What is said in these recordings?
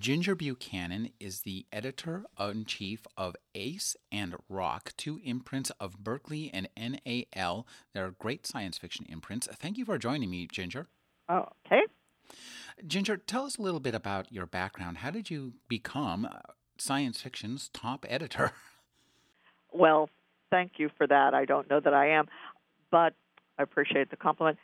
Ginger Buchanan is the editor in chief of Ace and Roc, two imprints of Berkley and NAL. They're great science fiction imprints. Thank you for joining me, Ginger. Oh, okay. Ginger, tell us a little bit about your background. How did you become uh, science fiction's top editor? Well, thank you for that. I don't know that I am, but I appreciate the compliment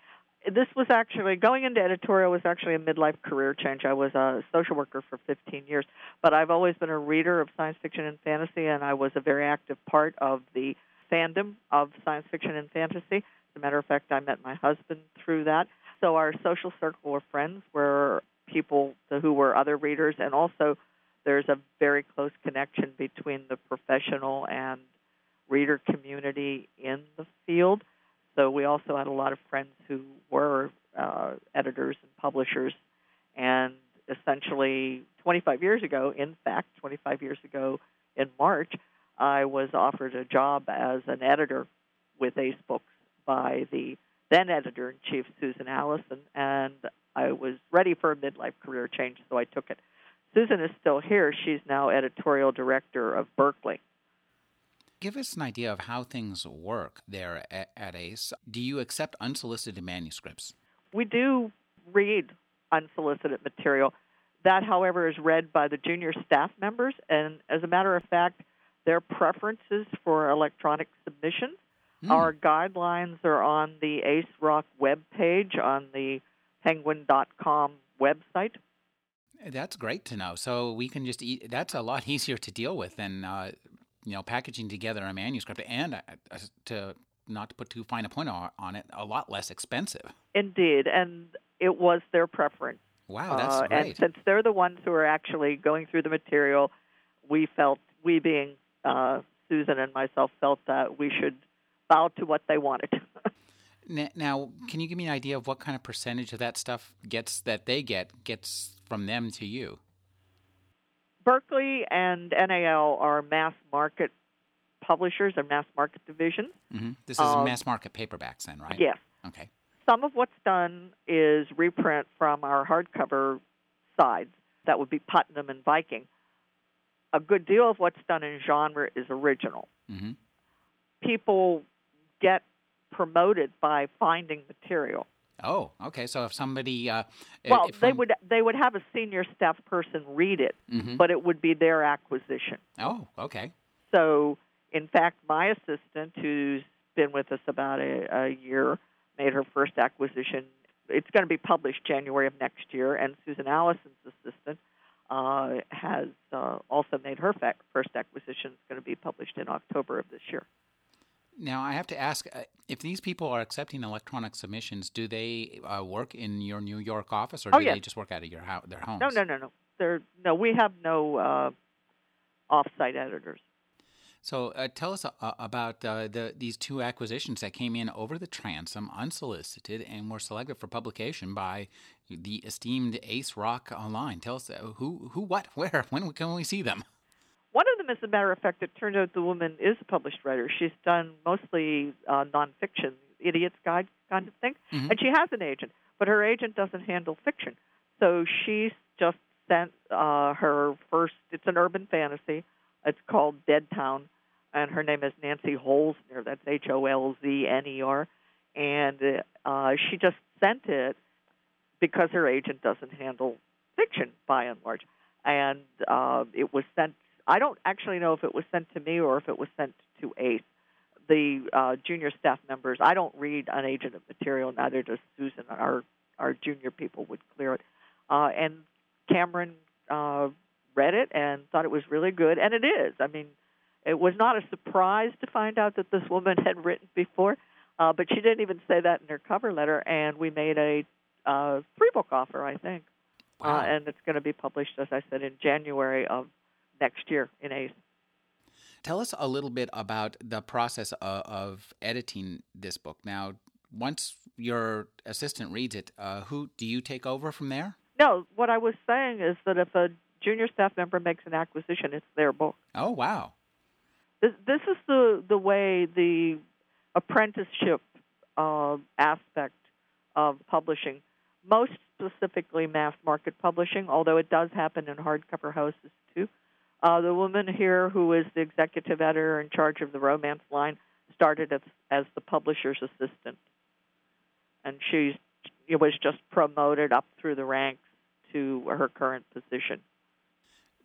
this was actually going into editorial was actually a midlife career change. I was a social worker for 15 years, but I've always been a reader of science fiction and fantasy, and I was a very active part of the fandom of science fiction and fantasy. As a matter of fact, I met my husband through that. So our social circle of friends were people who were other readers, and also there's a very close connection between the professional and reader community in the field. So we also had a lot of friends who were uh, editors and publishers. And essentially, 25 years ago, in fact, 25 years ago in March, I was offered a job as an editor with Ace Books by the then editor in chief, Susan Allison, and I was ready for a midlife career change, so I took it. Susan is still here. She's now editorial director of Berkley. Give us an idea of how things work there at, at ACE. Do you accept unsolicited manuscripts? We do read unsolicited material. That, however, is read by the junior staff members, and as a matter of fact, their preferences for electronic submissions. Mm. Our guidelines are on the Ace Roc web page on the penguin.com website. That's great to know. So we can just eat. That's a lot easier to deal with than uh, you know, packaging together a manuscript and uh, uh, to not to put too fine a point on it, a lot less expensive. Indeed, and it was their preference. Wow, that's uh, great. And since they're the ones who are actually going through the material, we felt, we being uh, Susan and myself, felt that we should bow to what they wanted. now, can you give me an idea of what kind of percentage of that stuff gets that they get gets from them to you? Berkley and NAL are mass market publishers or mass market divisions. Mm-hmm. This is um, mass market paperbacks, then, right? Yes. Okay. Some of what's done is reprint from our hardcover sides. That would be Putnam and Viking. A good deal of what's done in genre is original. Mm-hmm. People get promoted by finding material. Oh, okay. So if somebody, uh, well, if they would they would have a senior staff person read it, mm-hmm. but it would be their acquisition. Oh, okay. So, in fact, my assistant, who's been with us about a, a year, made her first acquisition. It's going to be published January of next year, and Susan Allison's assistant uh, has uh, also made her first acquisition. It's going to be published in October of this year. Now, I have to ask uh, if these people are accepting electronic submissions, do they uh, work in your New York office or oh, do yes. they just work out of your their homes? No, no, no, no. They're, no, we have no uh, off-site editors. So, uh, tell us uh, about uh, the, these two acquisitions that came in over the transom, unsolicited, and were selected for publication by the esteemed Ace Roc Online. Tell us who, who, what, where, when can we see them? One of them, as a matter of fact, it turned out the woman is a published writer. She's done mostly uh, nonfiction, Idiot's Guide kind of thing, mm-hmm. and she has an agent, but her agent doesn't handle fiction. So she just sent uh, her first. It's an urban fantasy. It's called Dead Town, and her name is Nancy Holzner. That's H O L Z N E R, and uh, she just sent it because her agent doesn't handle fiction by and large, and uh, it was sent I don't actually know if it was sent to me or if it was sent to ACE. The uh, junior staff members, I don't read unagented material, neither does Susan. Our our junior people would clear it. Uh, and Cameron uh, read it and thought it was really good, and it is. I mean, it was not a surprise to find out that this woman had written before, uh, but she didn't even say that in her cover letter, and we made a uh, free book offer, I think. Uh, wow. Uh, and it's going to be published, as I said, in January of next year in ACE. tell us a little bit about the process of, of editing this book. Now, once your assistant reads it, uh, who do you take over from there? No, what I was saying is that if a junior staff member makes an acquisition, it's their book. Oh, wow. This, this is the, the way the apprenticeship uh, aspect of publishing, most specifically mass market publishing, although it does happen in hardcover houses too. Uh, the woman here, who is the executive editor in charge of the romance line, started as, as the publisher's assistant, and she was just promoted up through the ranks to her current position.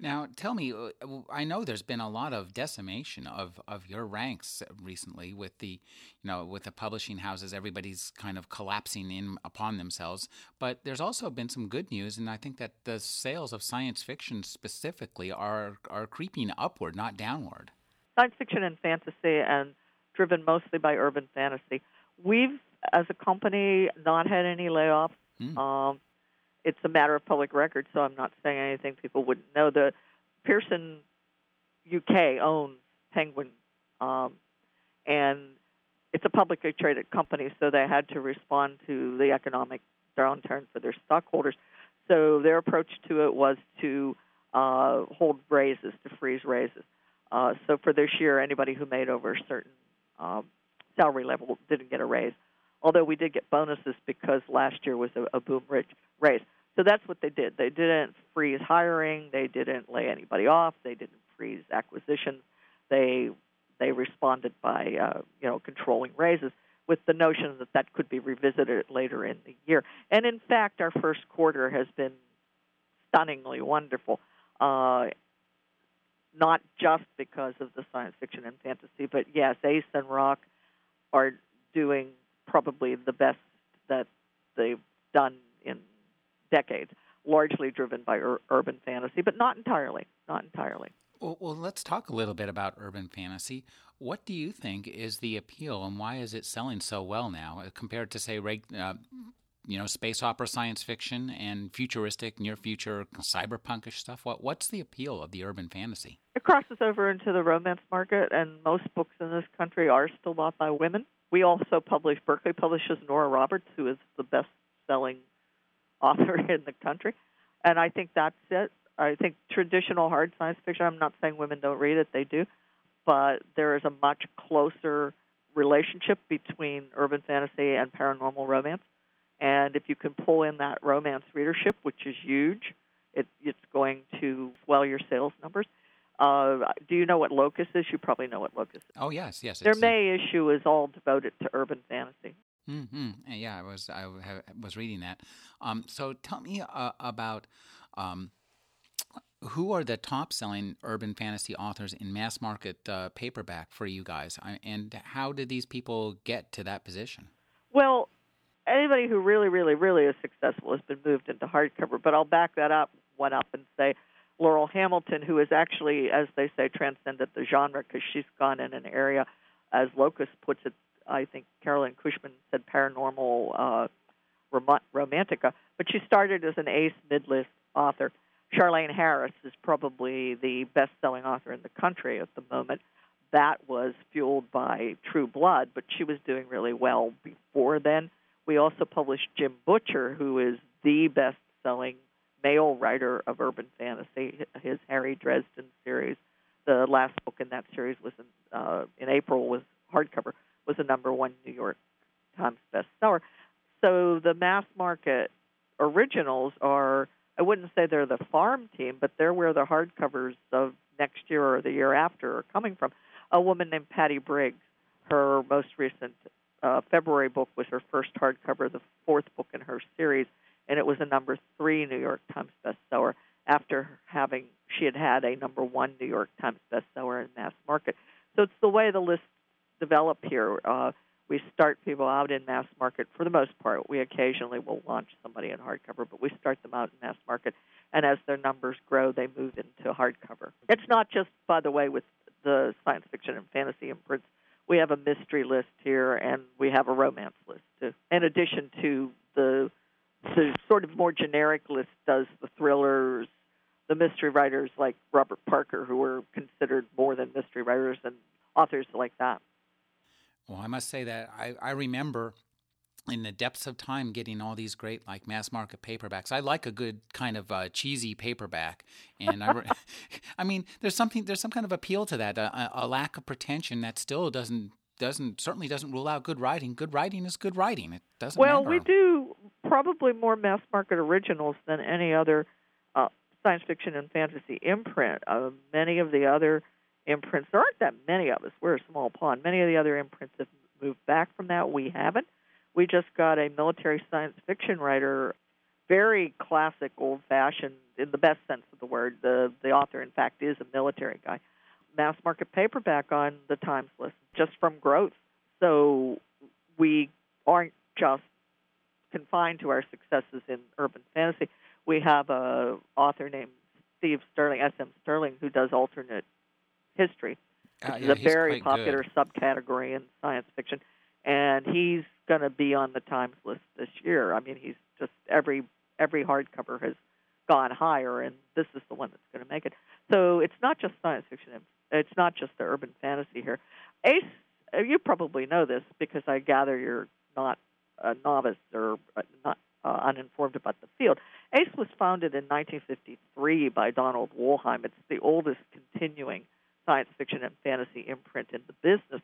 Now, tell me, uh, I know there's been a lot of decimation of, of your ranks recently with the, you know, with the publishing houses. Everybody's kind of collapsing in upon themselves. But there's also been some good news, and I think that the sales of science fiction specifically are are creeping upward, not downward. Science fiction and fantasy, and driven mostly by urban fantasy. We've, as a company, not had any layoffs. Mm. Um, it's a matter of public record, so I'm not saying anything people wouldn't know. The Pearson UK owns Penguin, um, and it's a publicly traded company, so they had to respond to the economic downturn for their stockholders. So their approach to it was to uh, hold raises, to freeze raises. Uh, so for this year, anybody who made over a certain um, salary level didn't get a raise although we did get bonuses because last year was a, a boom rich raise. So that's what they did. They didn't freeze hiring. They didn't lay anybody off. They didn't freeze acquisitions. They they responded by uh, you know controlling raises with the notion that that could be revisited later in the year. And in fact, our first quarter has been stunningly wonderful. Uh, not just because of the science fiction and fantasy, but yes, Ace and Roc are doing probably the best that they've done in decades, largely driven by ur- urban fantasy, but not entirely. Not entirely. Well, well, let's talk a little bit about urban fantasy. What do you think is the appeal, and why is it selling so well now uh, compared to, say, uh, you know, space opera, science fiction, and futuristic, near future, cyberpunkish stuff? What what's the appeal of the urban fantasy? It crosses over into the romance market, and most books in this country are still bought by women. We also publish, Berkley publishes Nora Roberts, who is the best selling author in the country. And I think that's it. I think traditional hard science fiction, I'm not saying women don't read it, they do, but there is a much closer relationship between urban fantasy and paranormal romance. And if you can pull in that romance readership, which is huge, it, it's going to swell your sales numbers. Uh, do you know what Locus is? You probably know what Locus is. Oh yes, yes. Their May issue is all devoted to urban fantasy. Mm-hmm. Yeah, I was I was reading that. Um, so tell me uh, about um, who are the top selling urban fantasy authors in mass market uh, paperback for you guys, and how did these people get to that position? Well, anybody who really, really, really is successful has been moved into hardcover. But I'll back that up one up and say Laurell Hamilton, who has actually, as they say, transcended the genre because she's gone in an area, as Locus puts it. I think Carolyn Cushman said paranormal uh, rom- romantica, but she started as an ace mid-list author. Charlaine Harris is probably the best-selling author in the country at the moment. That was fueled by True Blood, but she was doing really well before then. We also published Jim Butcher, who is the best-selling male writer of urban fantasy. His Harry Dresden series, the last book in that series was in, uh, in April was hardcover was a number one New York Times bestseller. So the mass market originals are I wouldn't say they're the farm team, but they're where the hardcovers of next year or the year after are coming from. A woman named Patty Briggs, her most recent uh, February book was her first hardcover, the fourth book in her series, and it was a number three New York Times bestseller after having she had had a number one New York Times bestseller in mass market. So it's the way the lists develop here. Uh, we start people out in mass market for the most part. We occasionally will launch somebody in hardcover, but we start them out in mass market. And as their numbers grow, they move into hardcover. It's not just, by the way, with the science fiction and fantasy imprints. We have a mystery list here, and we have a romance list too. In addition to the the sort of more generic list, does the thrillers, the mystery writers like Robert Parker, who were considered more than mystery writers, and authors like that. Well, I must say that I, I remember in the depths of time getting all these great like mass market paperbacks. I like a good kind of uh, cheesy paperback, and I, I mean, there's something there's some kind of appeal to that, a, a, lack of pretension that still doesn't doesn't certainly doesn't rule out good writing. Good writing is good writing. It doesn't. Well, matter. we do probably more mass market originals than any other uh, science fiction and fantasy imprint. Uh, many of the other imprints, there aren't that many of us. We're a small pond. Many of the other imprints have moved back from that. We haven't. We just got a military science fiction writer, very classic, old-fashioned, in the best sense of the word. The the author, in fact, is a military guy. Mass market paperback on the Times list, just from growth. So we aren't just confined to our successes in urban fantasy. We have a author named Steve Stirling, S.M. Stirling, who does alternate history, uh, yeah, is a very popular good. subcategory in science fiction. And he's going to be on the Times list this year. I mean, he's just every every hardcover has gone higher, and this is the one that's going to make it. So it's not just science fiction; it's not just the urban fantasy here. Ace, you probably know this because I gather you're not a novice or uh, not uh, uninformed about the field. ACE was founded in 1953 by Donald Wollheim. It's the oldest continuing science fiction and fantasy imprint in the business.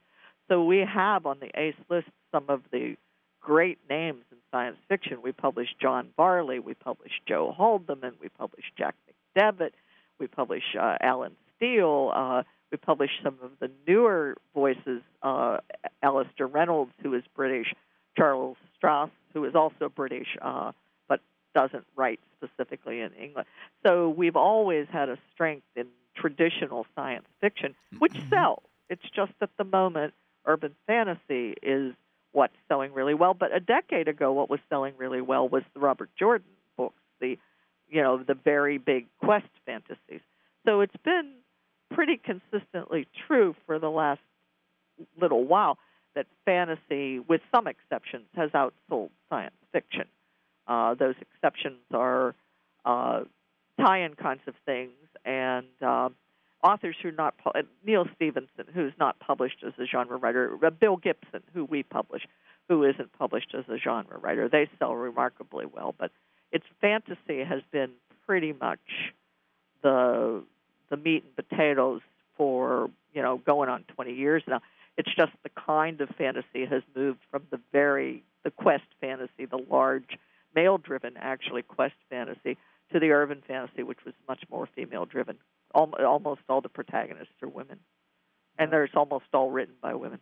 So we have on the ACE list some of the great names in science fiction. We published John Varley, we published Joe Haldeman, we published Jack McDevitt, we published uh, Allen Steele, uh, we published some of the newer voices, uh, Alastair Reynolds, who is British, Charles Stross, who is also British, uh, but doesn't write specifically in English. So we've always had a strength in traditional science fiction, which mm-hmm. sells. It's just at the moment urban fantasy is what's selling really well. But a decade ago, what was selling really well was the Robert Jordan books, the you know the very big quest fantasies. So it's been pretty consistently true for the last little while that fantasy, with some exceptions, has outsold science fiction. Uh, those exceptions are uh, tie-in kinds of things and uh, authors who are not uh, Neal who's not published as a genre writer, uh, Bill Gibson, who we publish, who isn't published as a genre writer. They sell remarkably well, but its fantasy has been pretty much the the meat and potatoes for you know going on 20 years now. It's just the kind of fantasy has moved from the very the quest fantasy, the large male-driven actually quest fantasy, to the urban fantasy, which was much more female-driven almost all the protagonists are women, and there's almost all written by women.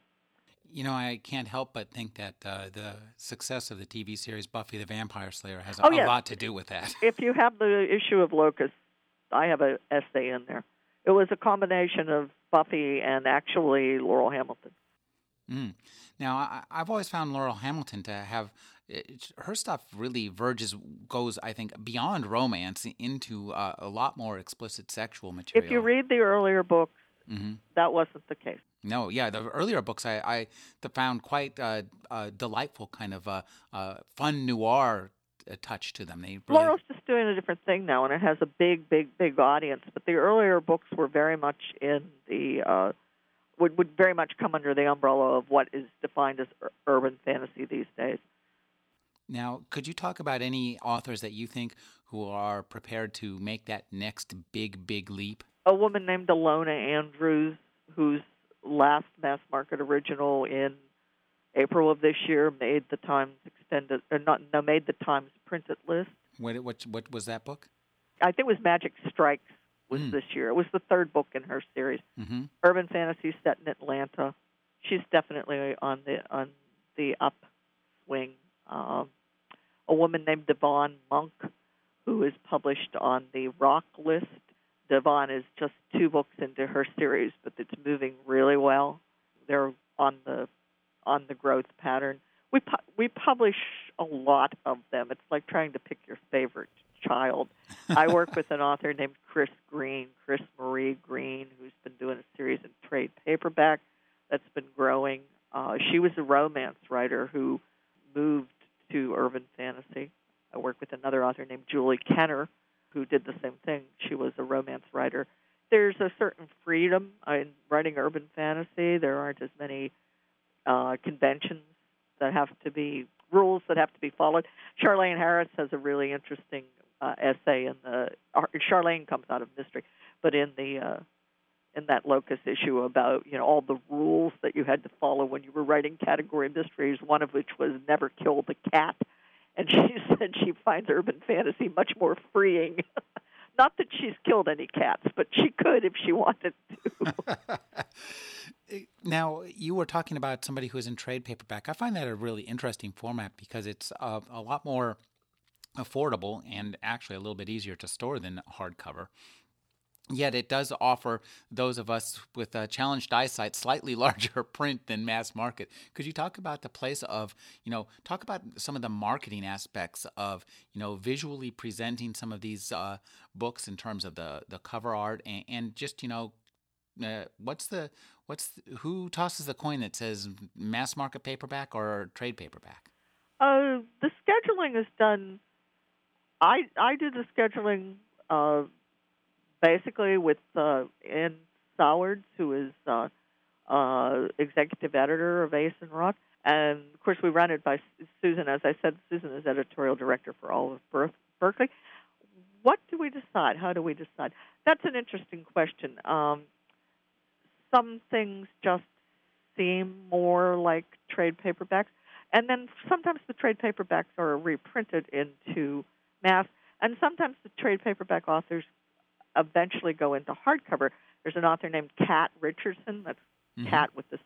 You know, I can't help but think that uh, the success of the TV series Buffy the Vampire Slayer has oh, a, yes. lot to do with that. If you have the issue of Locus, I have an essay in there. It was a combination of Buffy and actually Laurell Hamilton. Mm. Now, I, have always found Laurell Hamilton to have it, her stuff really verges goes I think beyond romance into uh, a lot more explicit sexual material. If you read the earlier books, mm-hmm. that wasn't the case. No, yeah, the earlier books I, I found quite uh, uh, delightful, kind of uh, uh, fun noir uh, touch to them. They really... Laurell's just doing a different thing now, and it has a big, big, big audience. But the earlier books were very much in the would would very much come under the umbrella of what is defined as urban fantasy these days. Now, could you talk about any authors that you think who are prepared to make that next big, big leap? A woman named Ilona Andrews, whose last mass market original in April of this year made the Times extended, or not, no, made the Times printed list. What, what, what was that book? I think it was Magic Strikes was mm. this year. It was the third book in her series. Mm-hmm. Urban fantasy set in Atlanta. She's definitely on the on the upswing. Um, a woman named Devon Monk, who is published on the Roc list. Devon is just two books into her series, but it's moving really well. They're on the on the growth pattern. We pu- we publish a lot of them. It's like trying to pick your favorite child. I work with an author named Chris Green, Chris Marie Green, who's been doing a series in trade paperback that's been growing. Uh, she was a romance writer who moved to urban fantasy. I work with another author named Julie Kenner, who did the same thing. She was a romance writer. There's a certain freedom in writing urban fantasy. There aren't as many uh, conventions that have to be rules that have to be followed. Charlaine Harris has a really interesting uh, essay in the. Charlaine comes out of mystery, but in the uh, in that Locus issue about you know all the rules that you had to follow when you were writing category mysteries. One of which was never kill the cat, and she said she finds urban fantasy much more freeing. Not that she's killed any cats, but she could if she wanted to. now, you were talking about somebody who's in trade paperback. I find that a really interesting format because it's a, a lot more affordable and actually a little bit easier to store than hardcover. Yet it does offer those of us with a challenged eyesight slightly larger print than mass market. Could you talk about the place of, you know, talk about some of the marketing aspects of, you know, visually presenting some of these uh, books in terms of the the cover art and, and just, you know, uh, what's the what's the, who tosses the coin that says mass market paperback or trade paperback? Uh, the scheduling is done. I I do the scheduling. Basically with uh, Ann Sowards, who is uh, uh, executive editor of Ace and Roc. And of course, we run it by Susan. As I said, Susan is editorial director for all of Berkley. What do we decide? How do we decide? That's an interesting question. Um, some things just seem more like trade paperbacks, and then sometimes the trade paperbacks are reprinted into mass, and sometimes the trade paperback authors eventually go into hardcover. There's an author named Kat Richardson, that's mm-hmm. Kat with this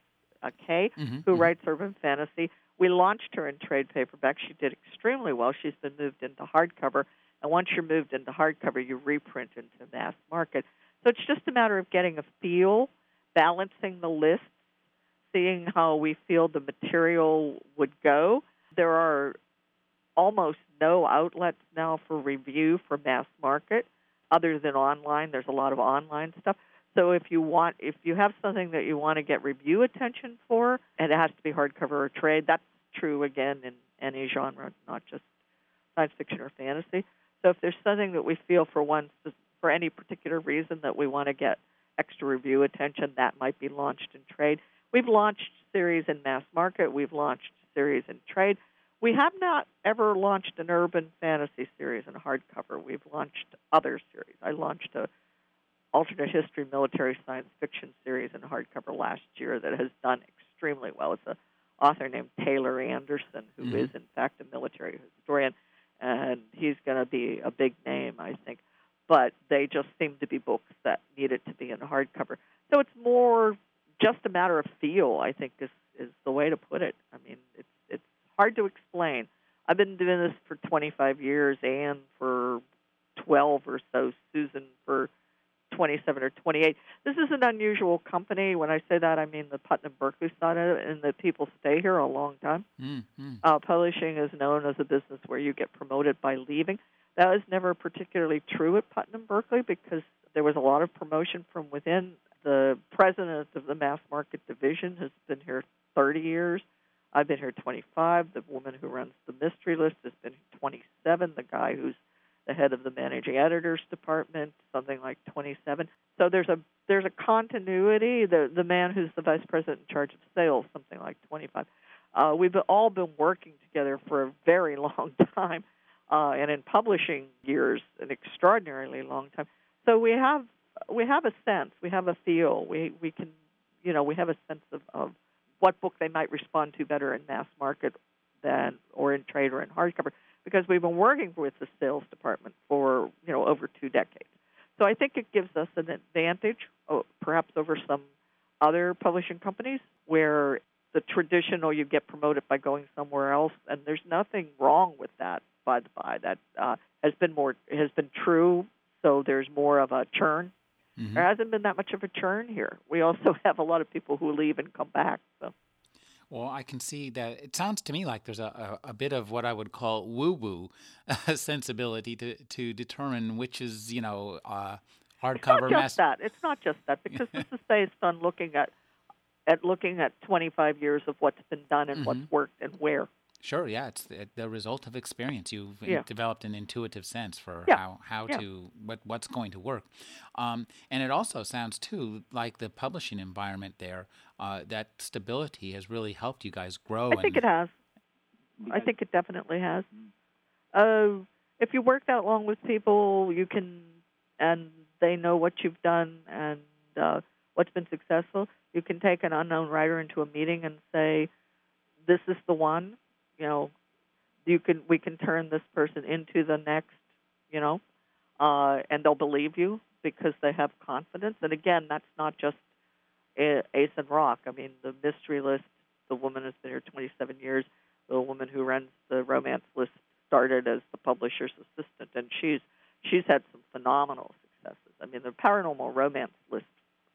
uh, K, mm-hmm. who mm-hmm. writes urban fantasy. We launched her in trade paperback. She did extremely well. She's been moved into hardcover. And once you're moved into hardcover, you reprint into mass market. So it's just a matter of getting a feel, balancing the lists, seeing how we feel the material would go. There are almost no outlets now for review for mass market other than online. There's a lot of online stuff. So if you want, if you have something that you want to get review attention for, and it has to be hardcover or trade, that's true again in any genre, not just science fiction or fantasy. So if there's something that we feel for one for any particular reason that we want to get extra review attention, that might be launched in trade. We've launched series in mass market. We've launched series in trade. We have not ever launched an urban fantasy series in hardcover. We've launched other series. I launched a alternate history military science fiction series in hardcover last year that has done extremely well. It's an author named Taylor Anderson, who mm-hmm. is in fact a military historian, and he's going to be a big name, I think. But they just seem to be books that needed to be in hardcover. So it's more just a matter of feel, I think, is is the way to put it. I mean, it's hard to explain. I've been doing this for 25 years, and for 12 or so, Susan for 27 or 28. This is an unusual company. When I say that, I mean the Putnam Berkley side of it, and the people stay here a long time. Mm-hmm. Uh, publishing is known as a business where you get promoted by leaving. That was never particularly true at Putnam Berkley because there was a lot of promotion from within. The president of the mass market division has been here 30 years. I've been here 25. The woman who runs the mystery list has been 27. The guy who's the head of the managing editors department, something like 27. So there's a there's a continuity. The the man who's the vice president in charge of sales, something like 25. Uh, we've all been working together for a very long time, uh, and in publishing years, an extraordinarily long time. So we have we have a sense, we have a feel, we we can, you know, we have a sense of, of what book they might respond to better in mass market than or in trade or in hardcover because we've been working with the sales department for you know over two decades. So I think it gives us an advantage, oh, perhaps over some other publishing companies where the traditional you get promoted by going somewhere else, and there's nothing wrong with that. By the by, that uh, has been more has been true. So there's more of a churn Mm-hmm. There hasn't been that much of a churn here. We also have a lot of people who leave and come back. So. Well, I can see that it sounds to me like there's a, a, a bit of what I would call woo woo sensibility to, to determine which is, you know, uh, hardcover. It's not just that. It's not just that because this is based on looking at at looking at 25 years of what's been done and mm-hmm. what's worked and where. Sure, yeah, it's the, the result of experience. You've Yeah. developed an intuitive sense for Yeah, how how yeah. to what what's going to work, um, and it also sounds too like the publishing environment there. Uh, that stability has really helped you guys grow. I think it has. I think it definitely has. Uh, if you work that long with people, you can, and they know what you've done and uh, what's been successful. You can take an unknown writer into a meeting and say, "This is the one." You know, you can we can turn this person into the next. You know, uh, and they'll believe you because they have confidence. And again, that's not just Ace and Roc. I mean, the mystery list. The woman has been here 27 years the woman who runs the romance list started as the publisher's assistant, and she's she's had some phenomenal successes. I mean, the paranormal romance list,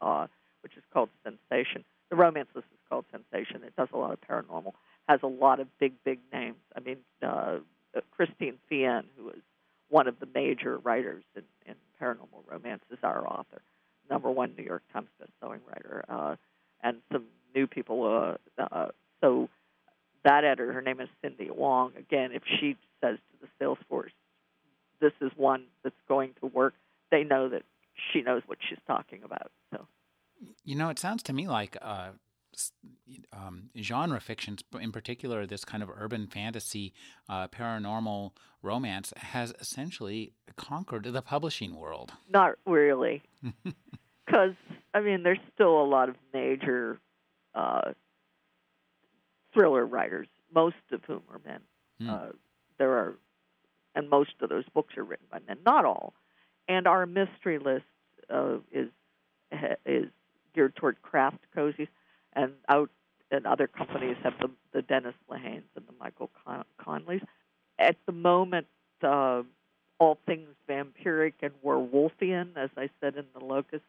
uh, which is called Sensation, the romance list is called Sensation. It does a lot of paranormal, has a lot of big big names. I mean, uh, Christine Feehan, who is one of the major writers in, in paranormal romance, is our author, number one New York Times best-selling writer, uh, and some new people. Uh, uh, so that editor, her name is Cindy Hwang. Again, if she says to the sales force, "This is one that's going to work," they know that she knows what she's talking about. So You know, it sounds to me like uh, um, genre fictions, in particular, this kind of urban fantasy, uh, paranormal romance, has essentially conquered the publishing world. not really, because I mean, there's still a lot of major uh, thriller writers, most of whom are men. Hmm. Uh, there are, and most of those books are written by men, not all. And our mystery list uh, is is geared toward craft cozies, and out and other companies have the the Dennis Lehanes and the Michael Con- Conleys. At the moment, uh, all things vampiric and werewolfian, as I said in the Locus,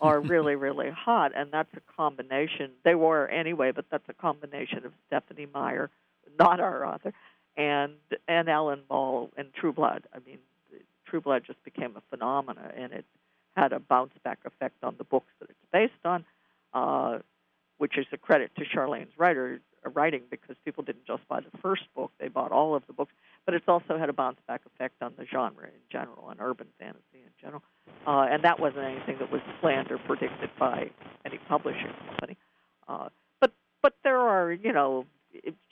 are really really hot, and that's a combination. They were anyway, but that's a combination of Stephenie Meyer, not our author, and and Alan Ball and True Blood. I mean, True Blood just became a phenomena, and it had a bounce back effect on the books that it's based on, uh, which is a credit to Charlaine's writer uh, writing because people didn't just buy the first book; they bought all of the books. But it's also had a bounce back effect on the genre in general, on urban fantasy in general, uh, and that wasn't anything that was planned or predicted by any publishing company. Uh, but but there are you know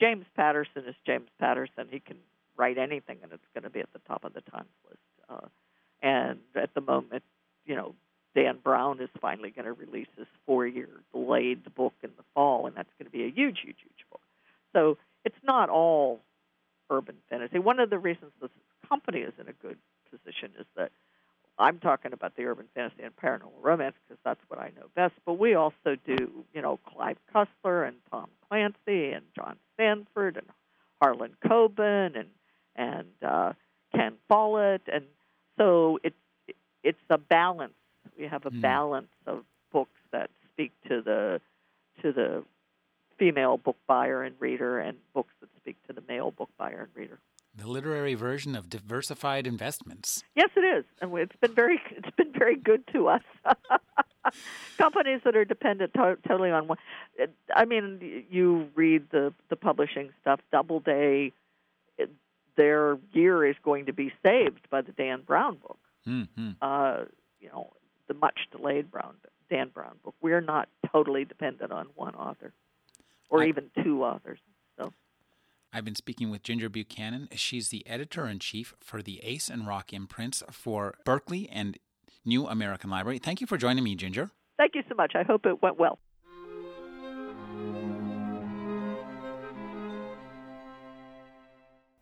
James Patterson is James Patterson. He can write anything, and it's going to be at the top of the Times list. Uh, and at the moment, you know, Dan Brown is finally going to release his four-year delayed book in the fall, and that's going to be a huge, huge, huge book. So it's not all urban fantasy. One of the reasons this company is in a good position is that I'm talking about the urban fantasy and paranormal romance because that's what I know best. But we also do, you know, Clive Cussler and Tom Clancy and John Sandford and Harlan Coben and and uh, Ken Follett, and so it's it's a balance. We have a Hmm. balance of books that speak to the to the female book buyer and reader, and books that speak to the male book buyer and reader. The literary version of diversified investments. Yes, it is, and it's been very it's been very good to us. Companies that are dependent to- totally on one. I mean, you read the the publishing stuff. Doubleday, their year is going to be saved by the Dan Brown book. hmm Uh, you know, the much delayed Brown Dan Brown book. We're not totally dependent on one author, or I- even two authors. So I've been speaking with Ginger Buchanan. She's the editor in chief for the Ace and Roc imprints for Berkley and New American Library. Thank you for joining me, Ginger. thank you so much. I hope it went well.